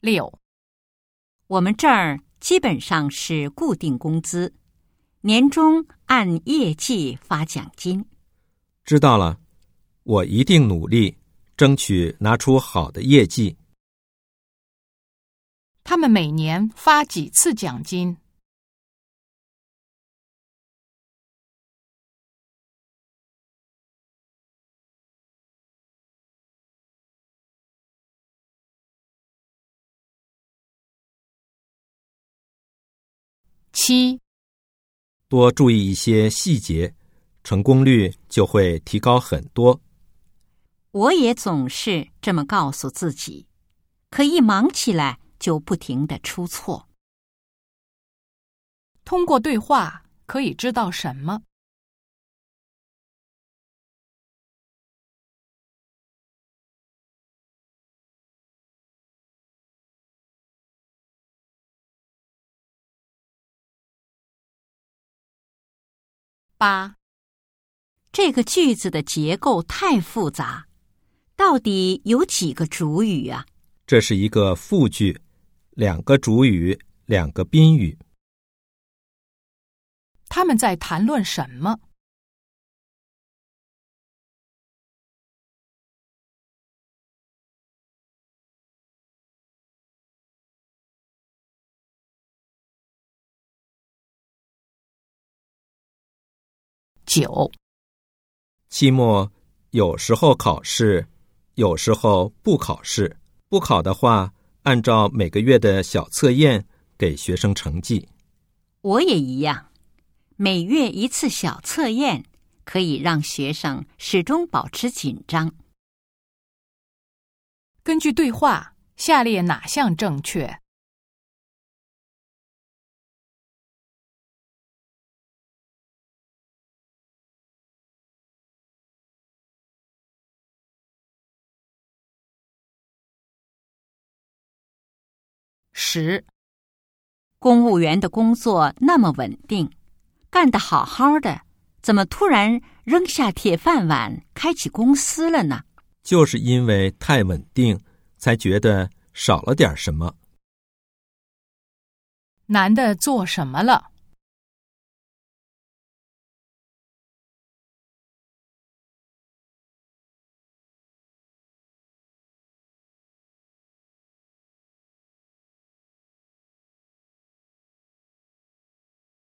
六，我们这儿基本上是固定工资，年终按业绩发奖金。知道了，我一定努力，争取拿出好的业绩。他们每年发几次奖金？七，多注意一些细节，成功率就会提高很多。我也总是这么告诉自己，可一忙起来就不停的出错。通过对话可以知道什么？八，这个句子的结构太复杂，到底有几个主语啊？这是一个复句，两个主语，两个宾语。他们在谈论什么？九，期末有时候考试，有时候不考试。不考的话，按照每个月的小测验给学生成绩。我也一样，每月一次小测验，可以让学生始终保持紧张。根据对话，下列哪项正确？十，公务员的工作那么稳定，干得好好的，怎么突然扔下铁饭碗，开起公司了呢？就是因为太稳定，才觉得少了点什么。男的做什么了？